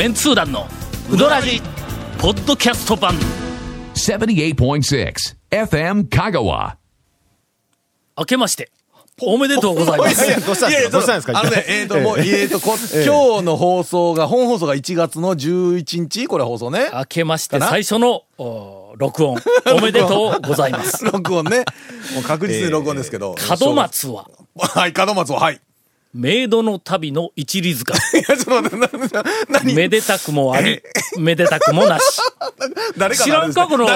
メンツー団のウドラジポッドキャスト版。78.6 FM Kagawa. 明けましておめでとうございます。いやいや、どうしたんですか？どうしたんですか？あのね、えっ、と、もう、えっ、と、こ、今日の放送が、本放送が1月の11日？これ放送ね。明けまして最初のお録音。おめでとうございます。録音ね。もう確実に録音ですけど。門松は。はい、門松は、はい。メイドの旅の一里塚。いや、ちょっと待って、何？めでたくもありめでたくもなし。誰か知らんかこの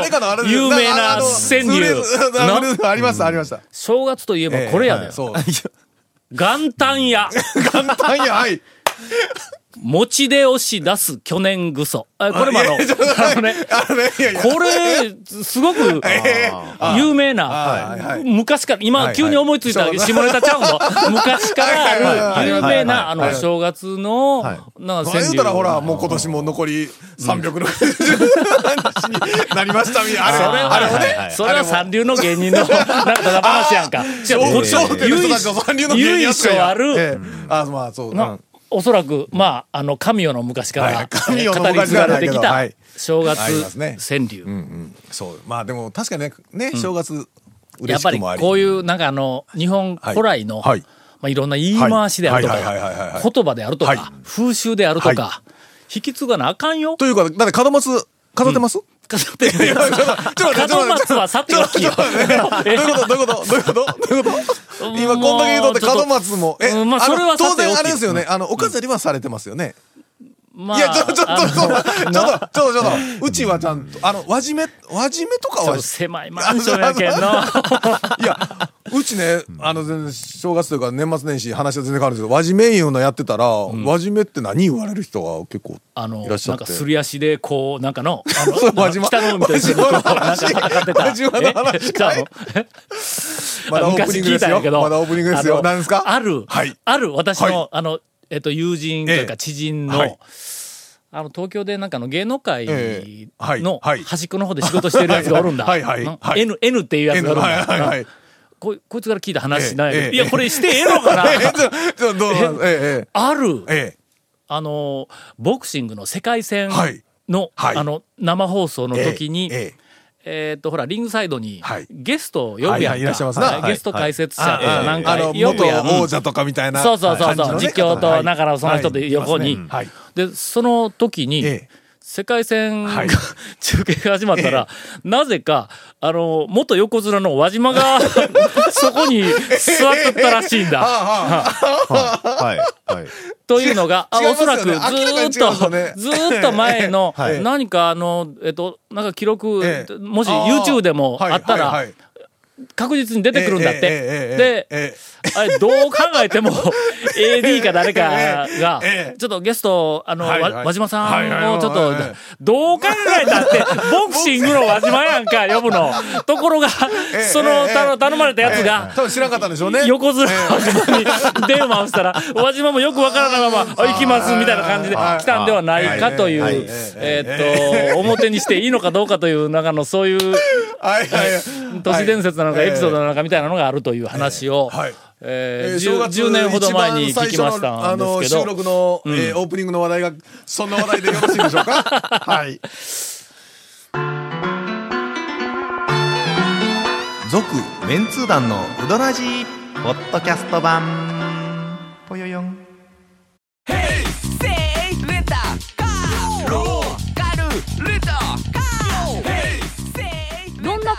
有名な川柳。ありました、ありました。正月といえばこれやで。元旦や簡単や、はい。餅で押し出す去年ぐそ。あこれもあのあのね。これ、すごく有名な、い昔から、今急に思いついた下ネタちゃうの。昔からある有名な、あの、はい正月の、なんか言うたらほら、もう今年も残り360日になりましたみたいな。あれ、それは。それは三流の芸人の、なんか話やんか。こっち笑点の人たちの三流の芸人由やつや緒ある、ええ。あ、まあそう。なおそらく、まあ、あの、神代の昔から、語り継がれてきたはい、正月川柳。そう。まあでも確かにね、ね、正月、や嬉っぱりしくもあり。こういう、なんかあの、日本古来の、はい。まあ、いろんな言い回しであるとかはい、言葉であるとはい。か、風習であるとはか、引き継がなあかんよ。というか、だって門松、飾ってます？飾ってちょっとちょっと待って。門松はさておきよ。どういうことどういうことどういうこと？どういうこと？今こんだけ言うとって門松も、え、あそ当然あれですよね、あの、お飾りはされてますよね。まあ、いや、ちょ、ちょっと、ちょっと、ちょっと、ちょちょっと、ちょっと、うちはちゃんと、あの、輪締め、輪締めとかは。ちょっと、狭いマンションやけんの。いや、うちね、あの、全然、正月というか年末年始話は全然変わるんですけど、輪締めいうのやってたら、輪締めって何言われる人が結構あの、いらっしゃって。なんかすり足で、こう、なんかの、あの、輪島北の海と一緒にこう、なんかってた。輪島のまだオープニングですよ。まだオープニングですよ。何ですか？ある、はい。ある、私の、はい。あの、えっと、友人というかええ。知人の、はいあの、東京でなんかの芸能界のはい端っこの方で仕事してるやつがおるんだ。はいはいなはい N、N っていうやつがおるんだ。はいはいはい。ここいつから聞いた話なんやけど、ええいや、これしてええのかな？え、えある、え、えあの、ボクシングの世界戦はいの、はいあの、生放送のえ。時に、ええ、えっと、ほら、リングサイドにはい、ゲストを呼ぶやんか、はいはいいらっしゃいますなはいはい。ゲスト解説者なんか呼ぶ元やん。王者とかみたいな。そうそうそうそう、実況と、はい。だからその人で横に。はい。で、その時に、ええ。世界戦が、はい。中継が始まったら、なぜか、あの、元横綱の輪島が、そこに座ってったらしいんだ。はい。はい。というのが、ねおそらくずーっと、よねずーっと前の、はい何かあの、えっと、なんか記録、ええもし YouTube でもあったら、はいはいはい確実に出てくるんだって。で、えあれ、どう考えても、AD か誰かがええ、ちょっとゲスト、あの、輪島さんをちょっとどう考えたって、ボクシングの輪島やんか、呼ぶの。ところが、えその、頼まれたやつえが、多分知らんかったんでしょうね。横綱輪島に電話をしたら、輪島もよくわからないまま、あ行きますみたいな感じで来たんではないかという、はいえーっと、表にしていいのかどうかという、中のそういう。都市伝説なのかはいエピソードなのかみたいなのがあるという話を、はいえーえー正月 10, 年ほど前に聞きました最初のあんでの、収すけど、録の、えーオープニングの話題が、そんな話題でよろしいでしょうか？はい。続、メンツー団のうどらじポッドキャスト版。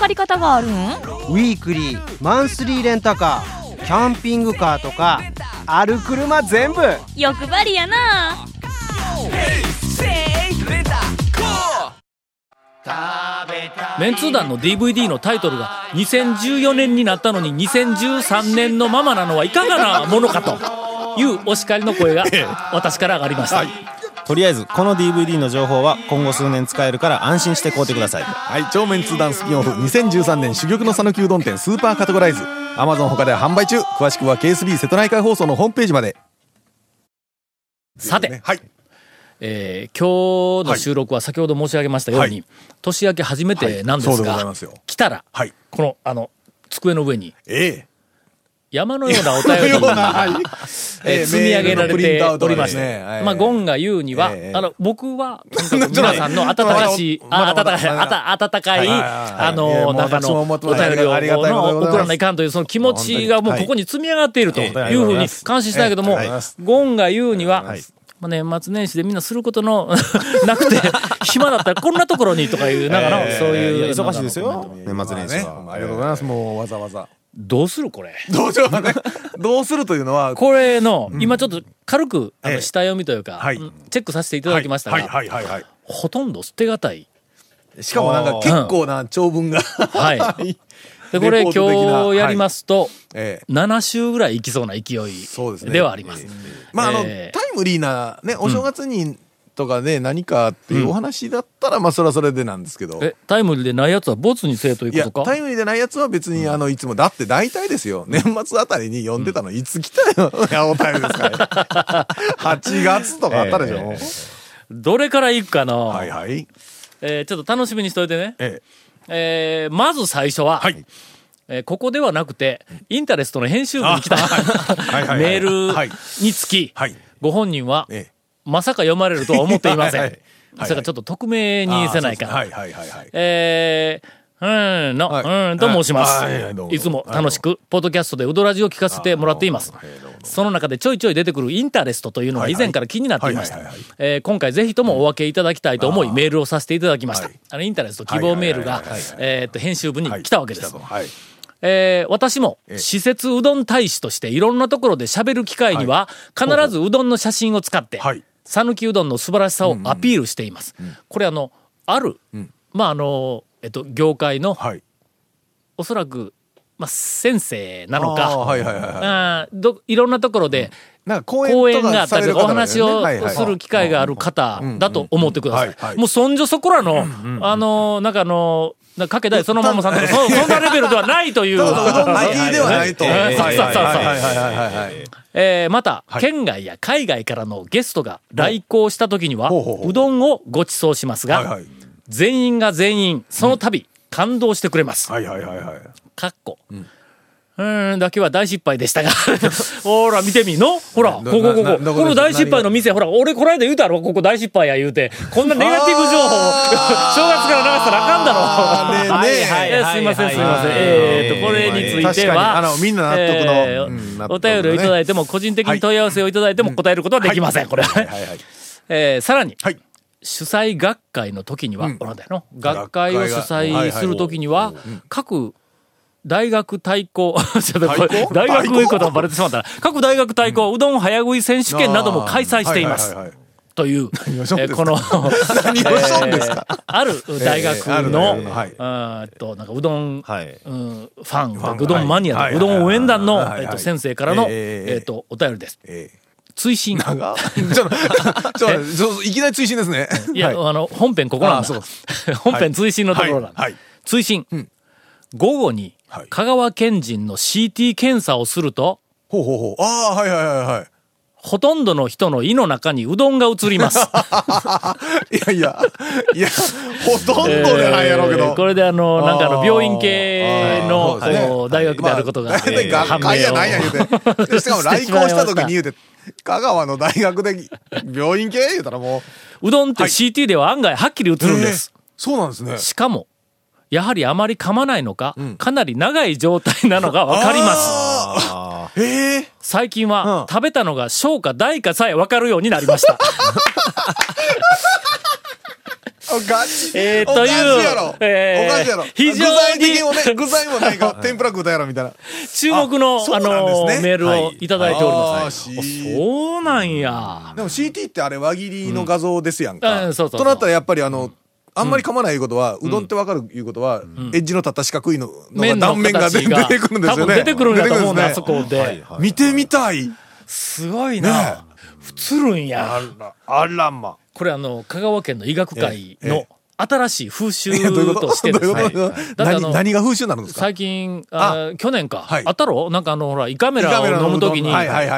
借り方があるん？ウィークリーマンスリーレンタカーキャンピングカーとかある車全部。欲張りやな。メンツー団の DVD のタイトルが2014年になったのに2013年のままなのはいかがなものかというお叱りの声が 私から上がりました。とりあえずこの DVD の情報は今後数年使えるから安心して買うてください。はい、超メンツー団スピンオフ2013年珠玉の讃岐うどん店スーパーカテゴライズ。Amazon 他では販売中。詳しくは KSB 瀬戸内海放送のホームページまで。さて、ねはい。えー今日の収録は先ほど申し上げましたように、はい。年明け初めてなんですが、ざいますよ。来たら、はい。このあの机の上にええ山のようなお便りが、えー積み上げられておりまして、ね。はいまあ、ゴンが言うには、ええあの、僕は、皆さんの温かし、あ温かい、あた温かい、はいはいはいあの、中のお便りをありがたいことでございます。送らないかんという、その気持ちがもうここに積み上がっているというふうに感心したけどもゴンが言うには、まあ、年末年始でみんなすることのなくて、暇だったらこんなところにとかいう、なんかの、そういう。忙しいですよ。年末年始ね。は、ありがとうございます。もうわざわざ。どうするこれ？どうしようかね。どうするというのは、これの、今ちょっと軽く、あの、ええ下読みというか、チェックさせていただきましたが、はいはいはいはい。ほとんど捨てがたい。しかもなんか結構な長文が。はい。で、これ今日やりますと、ええ。7週ぐらいいきそうな勢いではあります。まああの、ええタイムリーな、ね、お正月に、とかね、何かっていうお話だったら、まあそれはそれでなんですけど。え、タイムリーでないやつはボツにせえということか？タイムリーでないやつは別に、あの、いつも、だって大体ですよ。年末あたりに読んでたの、いつ来たよ。いや、おタイムですから。8月とかあったでしょ。どれからいくかな、はいはい。えーちょっと楽しみにしといてね。ええーまず最初は、はいえーここではなくて、インタレストの編集部に来た メーはいルにつき、はいご本人は、え。えまさか読まれるとは思っていません。はいそれからちょっと匿名にせないか。はいはい。はいはい。えー、うんの、はい。うんと申します。はい。つも楽しく、ポッドキャストでウドラジを聞かせてもらっています。その中でちょいちょい出てくるインタレストというのが以前から気になっていました。今回ぜひともお分けいただきたいと思い、メールをさせていただきました。はい。あの、インタレスト希望メールがえーっと、編集部に来たわけです。えー私も、え施設うどん大使としていろんなところで喋る機会には、必ずうどんの写真を使ってはい、讃岐うどんの素晴らしさをアピールしています。これあの、ある、んまあ、あの、えっと、業界の、はい。おそらく、まあ、先生なのか、はいはいはいはい。あーどいろんなところでなんか講講演があったりとかお話をする機会がある方方だと思ってください。もうそんじょそこらの、あのー、なんかあのかかけたいそのままさんとか、そ そんなレベルではないという。えーまた、はい県外や海外からのゲストが来航した時には、ほうどんをご馳走しますが。全員が全員、その度、感動してくれます。はいはいはいはい。かっこ。うーん、だけは大失敗でしたが。ほら、見てみの。ほら、こなこ、ここ。こ。の大失敗の店、ほら、俺この間言うたろ、ここ大失敗や言うて。こんなネガティブ情報、正月から流したらあかんだろ。ははいえーすいません、すいません。はいえーと、これについては、あのみんな納得のお便りをいただいても、個人的に問い合わせをいただいても答えることはできません、これ。はい。はい。はい。えーさらに、はい。主催学会の時には、うん。このだよの。学会を主催する時には、各大学対抗、大学いうこともバレてしまったら、各大学対抗うどん早食い選手権なども開催しています。という、えーこの、ある大学の、大学はい。あーっと、なんかうどん、はい。うんファン、ンうどんマニアとか、はい。うどん応援団の、えっと、先生からの、えと、お便りです。え追伸。ちょっと、いきなり追伸ですね。いや、はい。あの、本編ここなんだ。本編追伸のところなんだ。はい。はい。追伸、ん。午後にはい香川県人の CT 検査をすると、ほうほうほう。ああ、はいはいはいはい。ほとんどの人の胃の中にうどんが映ります。いやいや、いや、ほとんどじゃないやろうけど。えーこれであの、なんかあの、病院系の、ね大学であることが、まあ学会やないや言うて。でしかも来校した時に言うて、香川の大学で病院系言うたらもう。うどんってはい CT では案外はっきり映るんです。えーそうなんですね。しかも、やはりあまり噛まないのか、かなり長い状態なのがわかります。ええ最近は、うん食べたのが小か大かさえわかるようになりました。おかしい。えーおかしいというやろ。えーおかしいやろ。非常に具材もね、具材もないか、天ぷら食うたやろみたいな。注目の、ああのねメールをいただいております。あーしそうなんや。でも CT ってあれ輪切りの画像ですやんうか。んそうそうそうとなったらやっぱりあの、あんまり噛まないいうことは、うどんってわかるいうことは、エッジの立った四角いののが麺の断面が出てくるんですよね。出てくるんだと思うんだ、あ出そこで。見てみたい。すごいねな。映るんや。あらま。これあの、香川県の医学会の、新しい風習と？としてですね。何何が風習になるんですか？最近、あ去年か、はい。あったろ？なんかあの、ほら、胃カメラを飲むときに、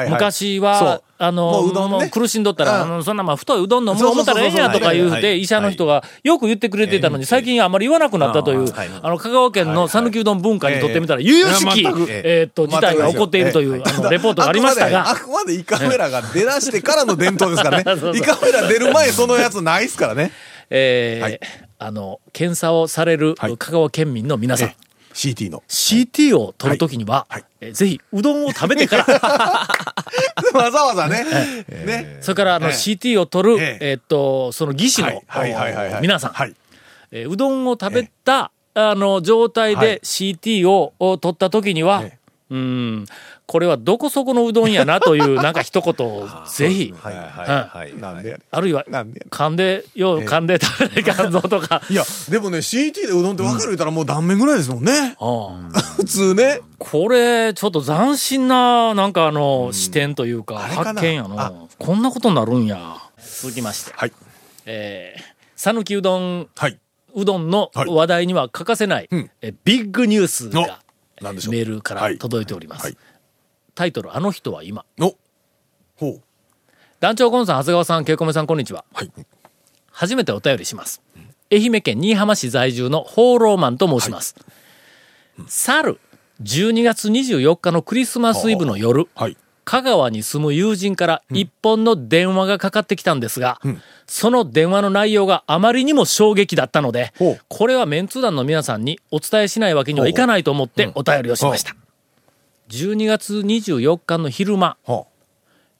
昔はあの、苦しんどったら、うん。あのそんなまあ太いうどん飲む思ったらええんやとか言うて、医者の人がよく言ってくれてたのに、最近あまり言わなくなったという、はい。あの、香川県の讃岐うどん文化にとってみたら、悠々しき、えーっと、事態が起こっているという、あの、レポートがありましたが、あくまで胃カメラが出だしてからの伝統ですからね。胃カメラ出る前そのやつないっすからね。えーはい。あの、検査をされるはい。香川県民の皆さん、え CT の。CT を取るときには、はい。ぜひ、うどんを食べてから、わざわざね。ね。それから、あの、ええ。CT を取る、えっと、その技師の、はい。はい。はい。はい。はい。皆さん、はい。えーうどんを食べた、あの、状態ではい。CT をを取った時には、ええうん、これはどこそこのうどんやなという、なんか一言をぜひ、はい。はい。はい。なんで？やねあるいは、なんで？やね噛んで、よう噛んで食べないかんぞとか、いや、でもね、CT でうどんって分かる言ったらもう断面ぐらいですもんね。うん。普通ね。これ、ちょっと斬新な、なんかあの、視点というか、発見やあ。の。こんなことになるんや。続きまして、はい。えー、讃岐うどん、はい。うどんのはい。話題には欠かせない、うん。えビッグニュースが、メールから届いております。はいタイトル、あの人は今。団長コンさん、長谷川さん、ケイコメさん、こんにちは。はい。初めてお便りします。愛媛県新居浜市在住の放浪マンと申します。去る12月24日のクリスマスイブの夜、はい。香川に住む友人から一本の電話がかかってきたんですが、その電話の内容があまりにも衝撃だったのでこれはメンツ団の皆さんにお伝えしないわけにはいかないと思ってお便りをしました。12月24日の昼間、は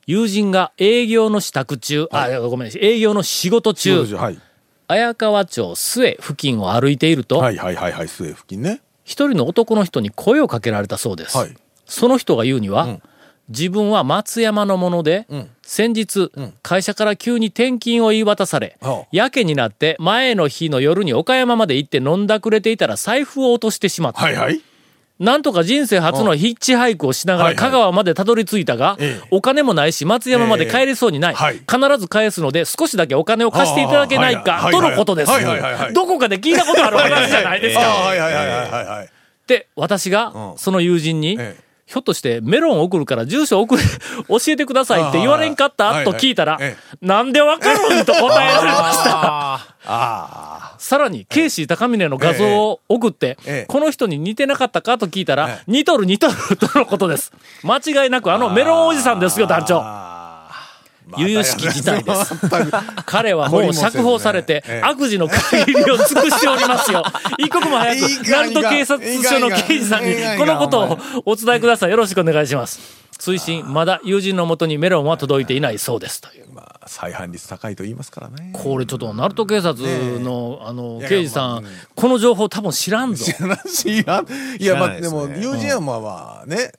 友人が営業の支度中、あ、ごめん、営業の仕事中、あ。はい。綾川町末付近を歩いていると、はいはいはいはい。末付近ね。一人の男の人に声をかけられたそうです。はいその人が言うには、ん自分は松山のもので、ん先日、会社から急に転勤を言い渡され、はあやけになって前の日の夜に岡山まで行って飲んだくれていたら財布を落としてしまった。はいはい。なんとか人生初のヒッチハイクをしながら香川までたどり着いたが、ええお金もないし松山まで帰れそうにない。必ず返すので少しだけお金を貸していただけないはか、いとのことです。どこかで聞いたことある話じゃないですあか。あはいはいはいはいはいはい。で、私がう、んその友人に、ええひょっとしてメロン送るから住所送れ、教えてくださいって言われんかったと聞いたらなんでわかるんと答えられました。ああ。さらに、ケイシー高峰の画像を送ってええ、この人に似てなかったかと聞いたらええ、似とる似とるとのことです。間違いなくあのメロンおじさんですよ、団長。悠々しき事態です。彼はもう釈放されてええ、悪事の限りを尽くしておりますよ。一刻も早くいい、か鳴門警察署の刑事さんにこのことをお伝えください。よろしくお願いします。推進、まだ友人のもとにメロンは届いていないそうです。という。まあ、再犯率高いと言いますからね。これちょっと、鳴門警察の、あの、刑事さんこの情報多分知らんぞ。知らないし、いや、いやまあ、でも、友人はまあまあね、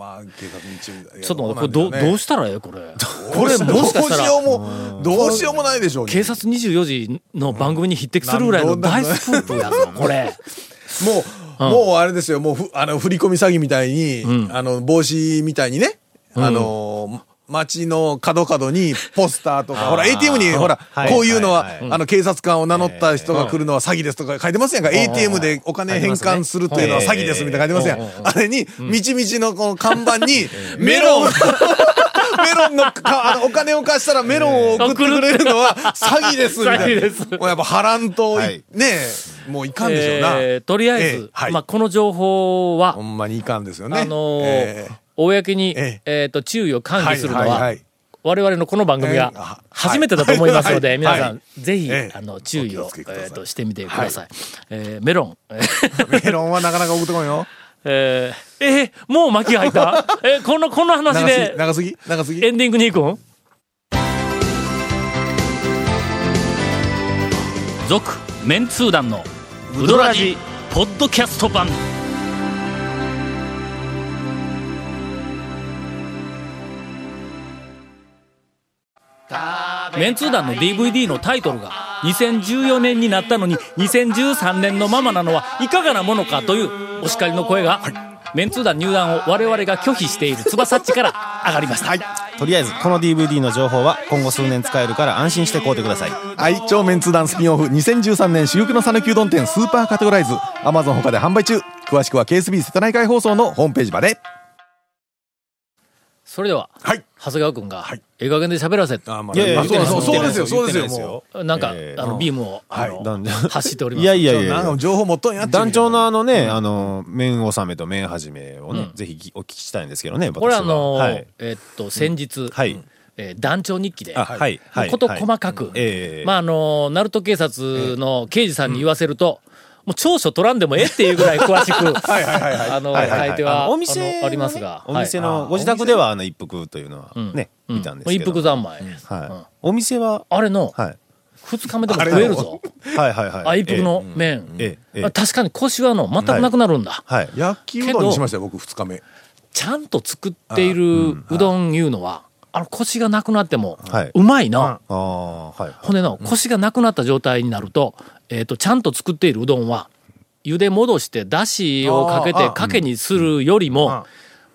まあ、警察に一応。ちょっと待って、これどう、どうしたらええこれ？これ、もしかしたらどうしようも、どうしようもないでしょうね警察24時の番組に匹敵するぐらいの大スクープやぞ、これ。もう、もうあれですよ、もうふ、あの、振り込み詐欺みたいに、ん。あの、帽子みたいにね、あの、街の角々にポスターとか、ほら、ATM に、ほらは、い。こういうのはあの、警察官を名乗った人が来るのは詐欺ですとか書いてますやんか。ATM でお金返還するっていうのは詐欺ですみたいな書いてますやん。あれに、みちみちのこの看板に、メロン、メロン。のか、あのお金を貸したらメロンを送ってくれるのは詐欺ですみたいな。もうやっぱ波乱と、はい。ねもういかんでしょうな。えーとりあええずえ、はい。まあ、この情報はほ、んまにいかんですよね。あのーええ公に、ええ。っ、と、注意を喚起するのは、我々のこの番組が初めてだと思いますので、はい。皆さん、はい。ぜひ、ええ。あの、注意をえーとしてみてください。えーメロン。え ーメロンはなかなか送ってこいよ。えーえーもう巻きが入った？えーこの、この話長すぎで、長すぎ長すぎ。エンディングに行くん続、メンツー団の、ウドラジ、ポッドキャスト版。メンツー団の DVD のタイトルが2014年になったのに2013年のままなのはいかがなものかというお叱りの声がメンツー団入団を我々が拒否している翼っちから上がりました。とりあえずこの DVD の情報は今後数年使えるから安心して買うてください。はい、超メンツ団スピンオフ2013年珠玉の讃岐うどん店スーパーカテゴライズ Amazon 他で販売中。詳しくは KSB 瀬戸内海放送のホームページまでそれでは、はい。長谷川君がはい、ええ加減で喋らせ、あまいやいやあそうそうそうですよそうですよ言ってなんか、えーあの、ビームを、あの、なんで。走っております。いやいやいや。か情報持っとんや団長のあのね、あの、麺納めと麺始めをね、ぜひお聞きしたいんですけどね、これあの、はい。えっと、先日、はい。えー団長日記で、あ、はい。はい。こと細かく、ええ。まあ、あの、鳴門警察の刑事さんに言わせると、もう長所取らんでもええっていうぐらい詳しく、あの、はいはいはい書いては、お店ありますが、お店はいの、ご自宅ではあの一服というのはね、うん見たんですけど。一服三昧。はい。お店は、あれの、はい。二日目でも食えるぞ。はいはいはい。あ、一服の麺。確かに腰はの、全くなくなるんだ。はい。焼きうどんにしましたよ僕2日目ちゃんと作っているうどんいうのは、あの腰がなくなってもはい、うまいな。ああ、はい。ほんでの、腰がなくなった状態になると、えっ、と、ちゃんと作っているうどんは、茹で戻して、だしをかけて、かけにするよりも、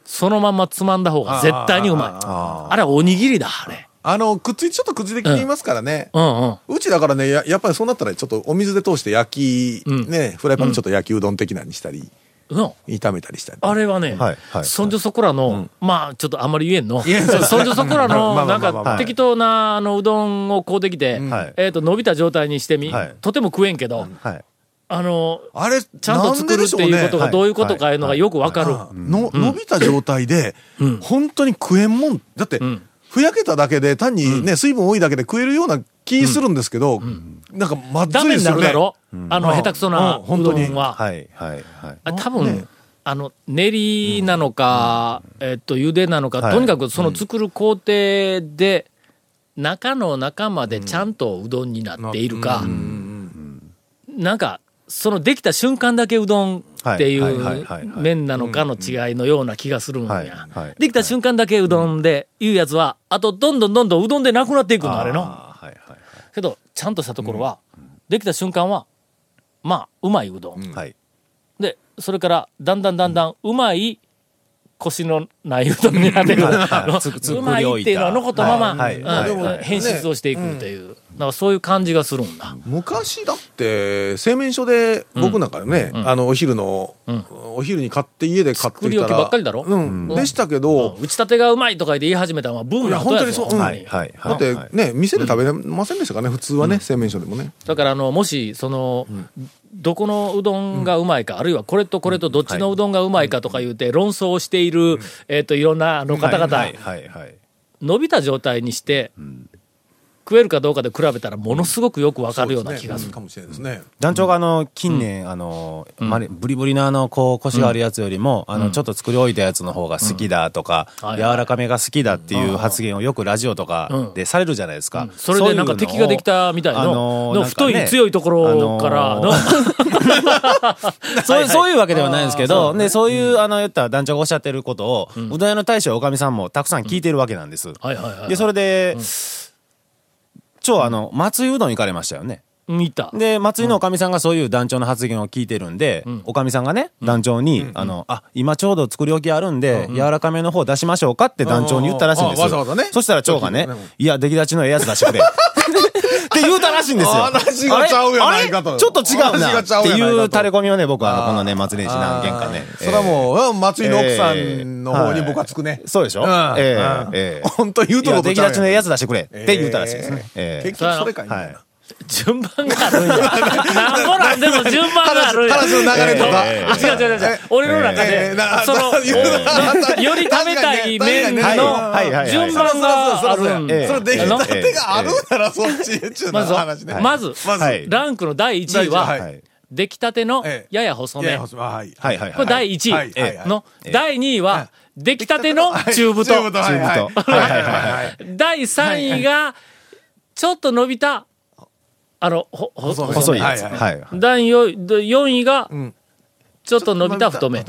そのままつまんだ方が絶対にうまい。ああれはおにぎりだ、あれ。あのくっついちょっとくっついてきていますからね、うん。うん。うちだからねややっぱりそうなったらちょっとお水で通して焼き、うん。ねフライパンでちょっと焼きうどん的なにしたり、の炒めたりしたりあれはね、はいはいそんじょそこらの、まあ、ちょっとあんまり言えんの？えそんじょそこらまあの、まあなんか適当な、あの、うどんを買うてきて、はい。えっと、伸びた状態にしてみ、はい。とても食えんけど、はい。あの、あれちゃんと作るっていうことがどういうことかいうのがよくわかる。の伸びた状態で、本当に食えんもん。だって、んふやけただけで単にね、水分多いだけで食えるような気するんですけど、なんかまずりですよね。なるだろ、あの、うん下手くそなうんう本当に。どんは。はい。はい。はい。あ多分、あの、練りなのか、えっと、茹でなのか、はい。とにかくその作る工程で、中の中までちゃんとうどんになっているか、なんか、そのできた瞬間だけうどんっていうはい麺なのかの違いのような気がするんはいやはい。できた瞬間だけうどんでい。うやつは、あとどんどんどんどんうどんでなくなっていくの、あれの。けど、ちゃんとしたところは、できた瞬間は、まあ、うまいうどん。で、それから、だんだんだんだん、うまい、腰のないうどんになってくる。うまいっていうのは残ったまま、変質をしていくという、だからそういう感じがするんだ。昔だって製麺所で僕なんかね、あのお昼の、ん。お昼に買って家で買って作り置きばっかりだろ？うん。でしたけうん。ど、打ち立てがうまいとか言って言い始めたのはブームの後やぞいや本当にそう。だってはいね、店で食べれませんでしたかね、普通はね、製麺所でもね。だからあのもしその、どこのうどんがうまいか、あるいはこれとこれとどっちのうどんがうまいかとか言うて論争をしている、えっ、といろんなあの方々、はい。はい。はい。伸びた状態にして、食えるかどうかで比べたらものすごくよくわかるような気がする。かもしれないですね。団長があの、近年、あの、まりブリブリなあの、こう、腰があるやつよりも、あの、ちょっと作り置いたやつの方が好きだとか、はい。柔らかめが好きだっていう発言をよくラジオとかでされるじゃないですか。それでなんか敵ができたみたいの、あのの太い強いところからの、あ そういう、そういうわけではないんですけど、で、そう。いう、あの、言った団長がおっしゃってることを、うどん屋の大将、おかみさんもたくさん聞いてるわけなんです。で、それで、超あの、松井うどん行かれましたよね。見た。で、松井のおかみさんがそういう団長の発言を聞いてるんで、おかみさんがね、団長に、あの、あ、今ちょうど作り置きあるんで、柔らかめの方出しましょうか？って団長に言ったらしいんですあわざわざね。そしたら長がねうん、いや、出来立ちのええやつ出してくれ。って言うたらしいんですよ。話がちゃうやないかと。ちょっと違うな。っていう垂れ込みをね、僕はこの年末年始何件かね。それはもう、うん松井の奥さんの方に僕はつくね。そうでしょ？うんえうん。えええ本当言うとるこ出来立ちのええややつ出してくれって言うたらしいですね。ええ結局それかい。順番があるんや。なんぼなんでも順番があるんや。話の流れとか。あ違う違う違う。俺の中でその、よ り食べたい麺はいの順番があるんええ。それ出来のたてがあるならそっちへっちゅう話ね。まず、ランクの第1位は、はい。出来たてのええ。やや細め。いやはい。はいはいはい。これ第1はい。はいはい。位の、第2位は、出来たての中太。第3位が、ちょっと伸びた、あの、ほ、ほ、細いやつ。はいはい。第4位がん、ちょっと伸びた太め。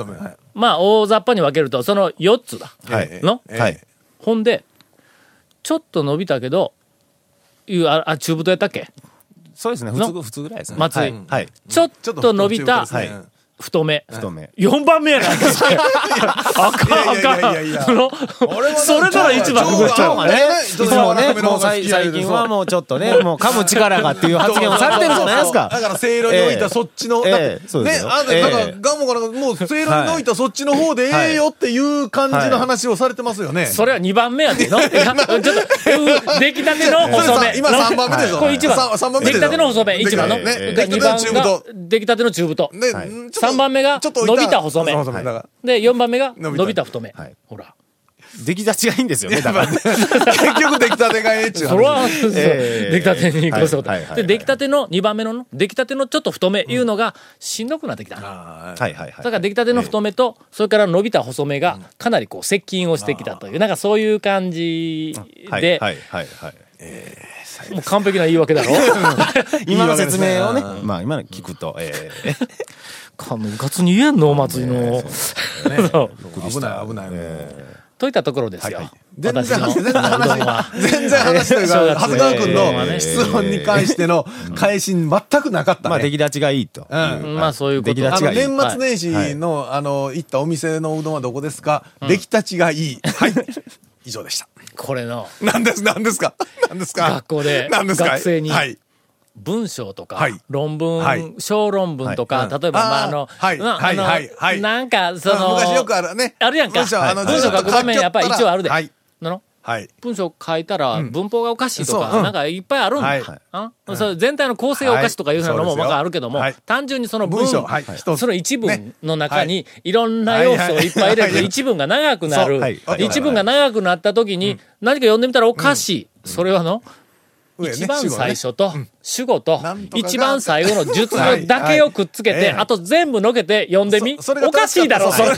まあ、大雑把に分けると、その4つだ。はいの？ええはい。ほんで、ちょっと伸びたけど、いう、あ、あ中太やったっけ？そうですね。普通、普通ぐらいですね。松井はい。はい。ちょっと伸びた、ちょっと太め太め。太め。4番目やな。あかん、あいやいやいかん。それなら一番腸がちゃう腸がねいつもね、もう最最近はもうちょっとね、もう噛む力がっていう発言をされてるじゃないですか？だから、せいろに置いたそっちの、ええだってええそうですよね、あんた、だからええ、ガモから、もう、せいろに置いたそっちの方でええよっていう感じの話をされてますよね。それは2番目やでの。ちょっと、う出来たての細め。今三番目でしょこれ1番。出来たての細め、1番の。ねで2番出来たての中太が、出来たての中太。3番目がちょっと置い伸びた細め。細めだから。で、4番目が伸びた。太め。はい。ほら。出来立ちがいいんですよね、だから。結局出来たてがええっちゅう話。それは、ええ。出来たてに越したこと。で、出来たての2番目のの、出来たてのちょっと太めいうのがしんどくなってきた。だはいはいはい。から出来たての太めと、それから伸びた細めがかなりこう接近をしてきたという、なんかそういう感じで、はいはいはいはい。もう完璧な言い訳だろ。今の説明をね、まあ今の聞くと、ええかむかつに言えんのお祭りの。そう 危ない危ない。といったところですよ。全然私の全然話。全然話というか、長谷川君ええの質問に関しての返し全くなかったね。まあ出来立ちがいいと。うんまあそういうこと。出来立ちがいい年末年始の、あの、行ったお店のうどんはどこですか？出来立ちがいい。はい。以上でした。これの何です、何ですか？何ですか？学校で何ですか？学生にはい。文章とか、はい。論文、はい。小論文とか、はい。例えば、まあ、あの、はい。まあはい。あのなんか、その、昔よくあるね。あるやんか。文章あの文章書く場面やっぱり一応あるで。はい。なの？はい。文章書いたら文法がおかしいとか、なんかいっぱいあるんだ。はい。あ？それ全体の構成がおかしいとかいうのもはい。まああるけども、単純にその文文章。その一文ね。の中にい。ろんな要素をい。っぱい入れるとはい。一文が長くなる。一文が長くなった時に何か読んでみたらおかしい。それはの、上ね一番最初と主語と一番最後の述語だけをくっつけて、あと全部のけて読んでみおかしいだろ、それ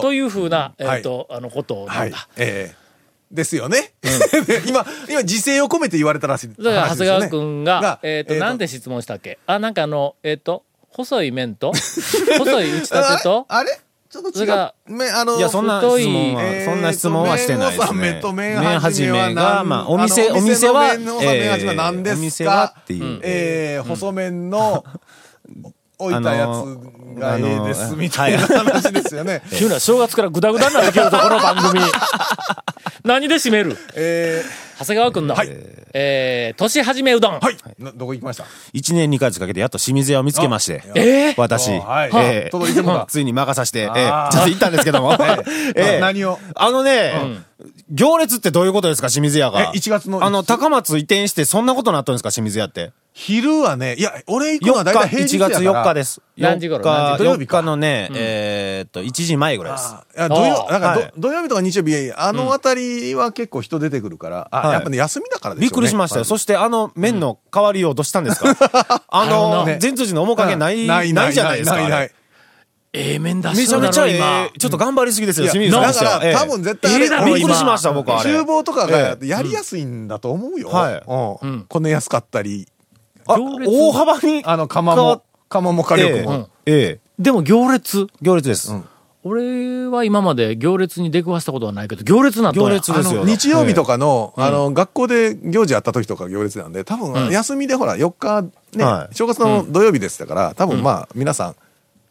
というふうな、えっと、あのことなんだ。。ええ。ですよね。今、今、時勢を込めて言われたらしい。だから、長谷川君が、えっ、と、なんでで質問したっけ？あ、なんかあの、えっ、と、細い麺と、細い打ち立てと、あれ？ちょっと違う。めあの、いや、そんな質問は、えーそんな質問はしてないですね。麺と麺麺はじめはが、まあ、お店、あのお店は、お店の麺はじめは何ですか？お店はっていう。えー、細麺の、置いたやつがええです、みたいな話ですよね。急な正月からグダグダになってきると、この番組。何で締める？え長谷川君の、はい。えー、年始めうどん。ー、はい。などこ行きました？1年2ヶ月かけてやっと清水屋を見つけまして。えー？私。はい。ええ。届いてもらついに任さして、えー。ちょっと行ったんですけども。ええ。何を？あのね、行列ってどういうことですか、清水屋が？え1月のあの、高松移転してそんなことなったんですか、清水屋って？昼はね、いや、俺行くのは4日、大体平日1やから。月4日です。何時頃？4日何時？土曜日か4日のね、えーっと、1時前ぐらいです。あいや土曜なんかど、はい土曜日とか日曜日、あのあたりは結構人出てくるから、あ、はいやっぱね、休みだからでしょうね。びっくりしましたよ。そしてあの麺の代わりをどうしたんですか？あ あののね、前通寺の面影ない、ないじゃないですか。ないないええ麺出めちゃめちゃえ今え。ちょっと頑張りすぎですよ、清水さんだ。から、多分絶対あれ、ええだろびっくり今しました、僕あれ。厨房とかがえやりやすいんだと思うよ。はいうん。こねやすかったり、大幅に。あの、釜も、釜も火力も。ええええでも行列。行列です。俺は今まで行列に出くわしたことはないけど、行列なんや行列ですよ日曜日とかの、あの、学校で行事あった時とか行列なんで、多分、休みでほら、4日、ねは、い正月の土曜日でしたから、多分まあ、皆さん、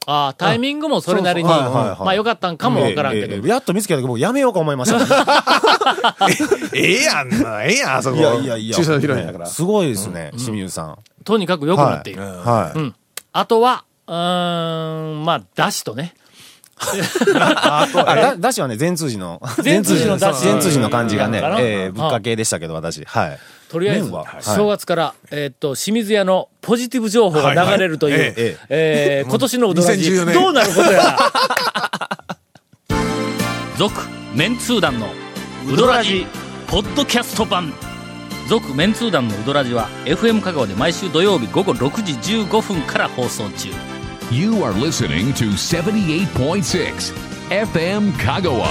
ああ、タイミングもそれなりに、まあよかったんかもわからんけど。やっと見つけたけど、僕やめようか思いました。ええやんな、ええやん、あそこ。いやいやいや。駐車場広いんだから。すごいですね、清水さん。とにかく良くなっている。はい。うん。あとは、うーん、まあ、だしとね。あだ、だしはね、全通寺の、全通寺の出汁全通寺の感じがねええぶっかけでしたけど、私。はい。とりあえず正月から、えーっと、清水屋のポジティブ情報が流れるという、はいはいええー今年のうどらじ、2014年どうなることや？ら。続、メンツー団のうどらじ、ポッドキャスト版。続、メンツー団のうどらじは、FM 香川で毎週土曜日午後6時15分から放送中。You are listening to 78.6 FM Kagawa.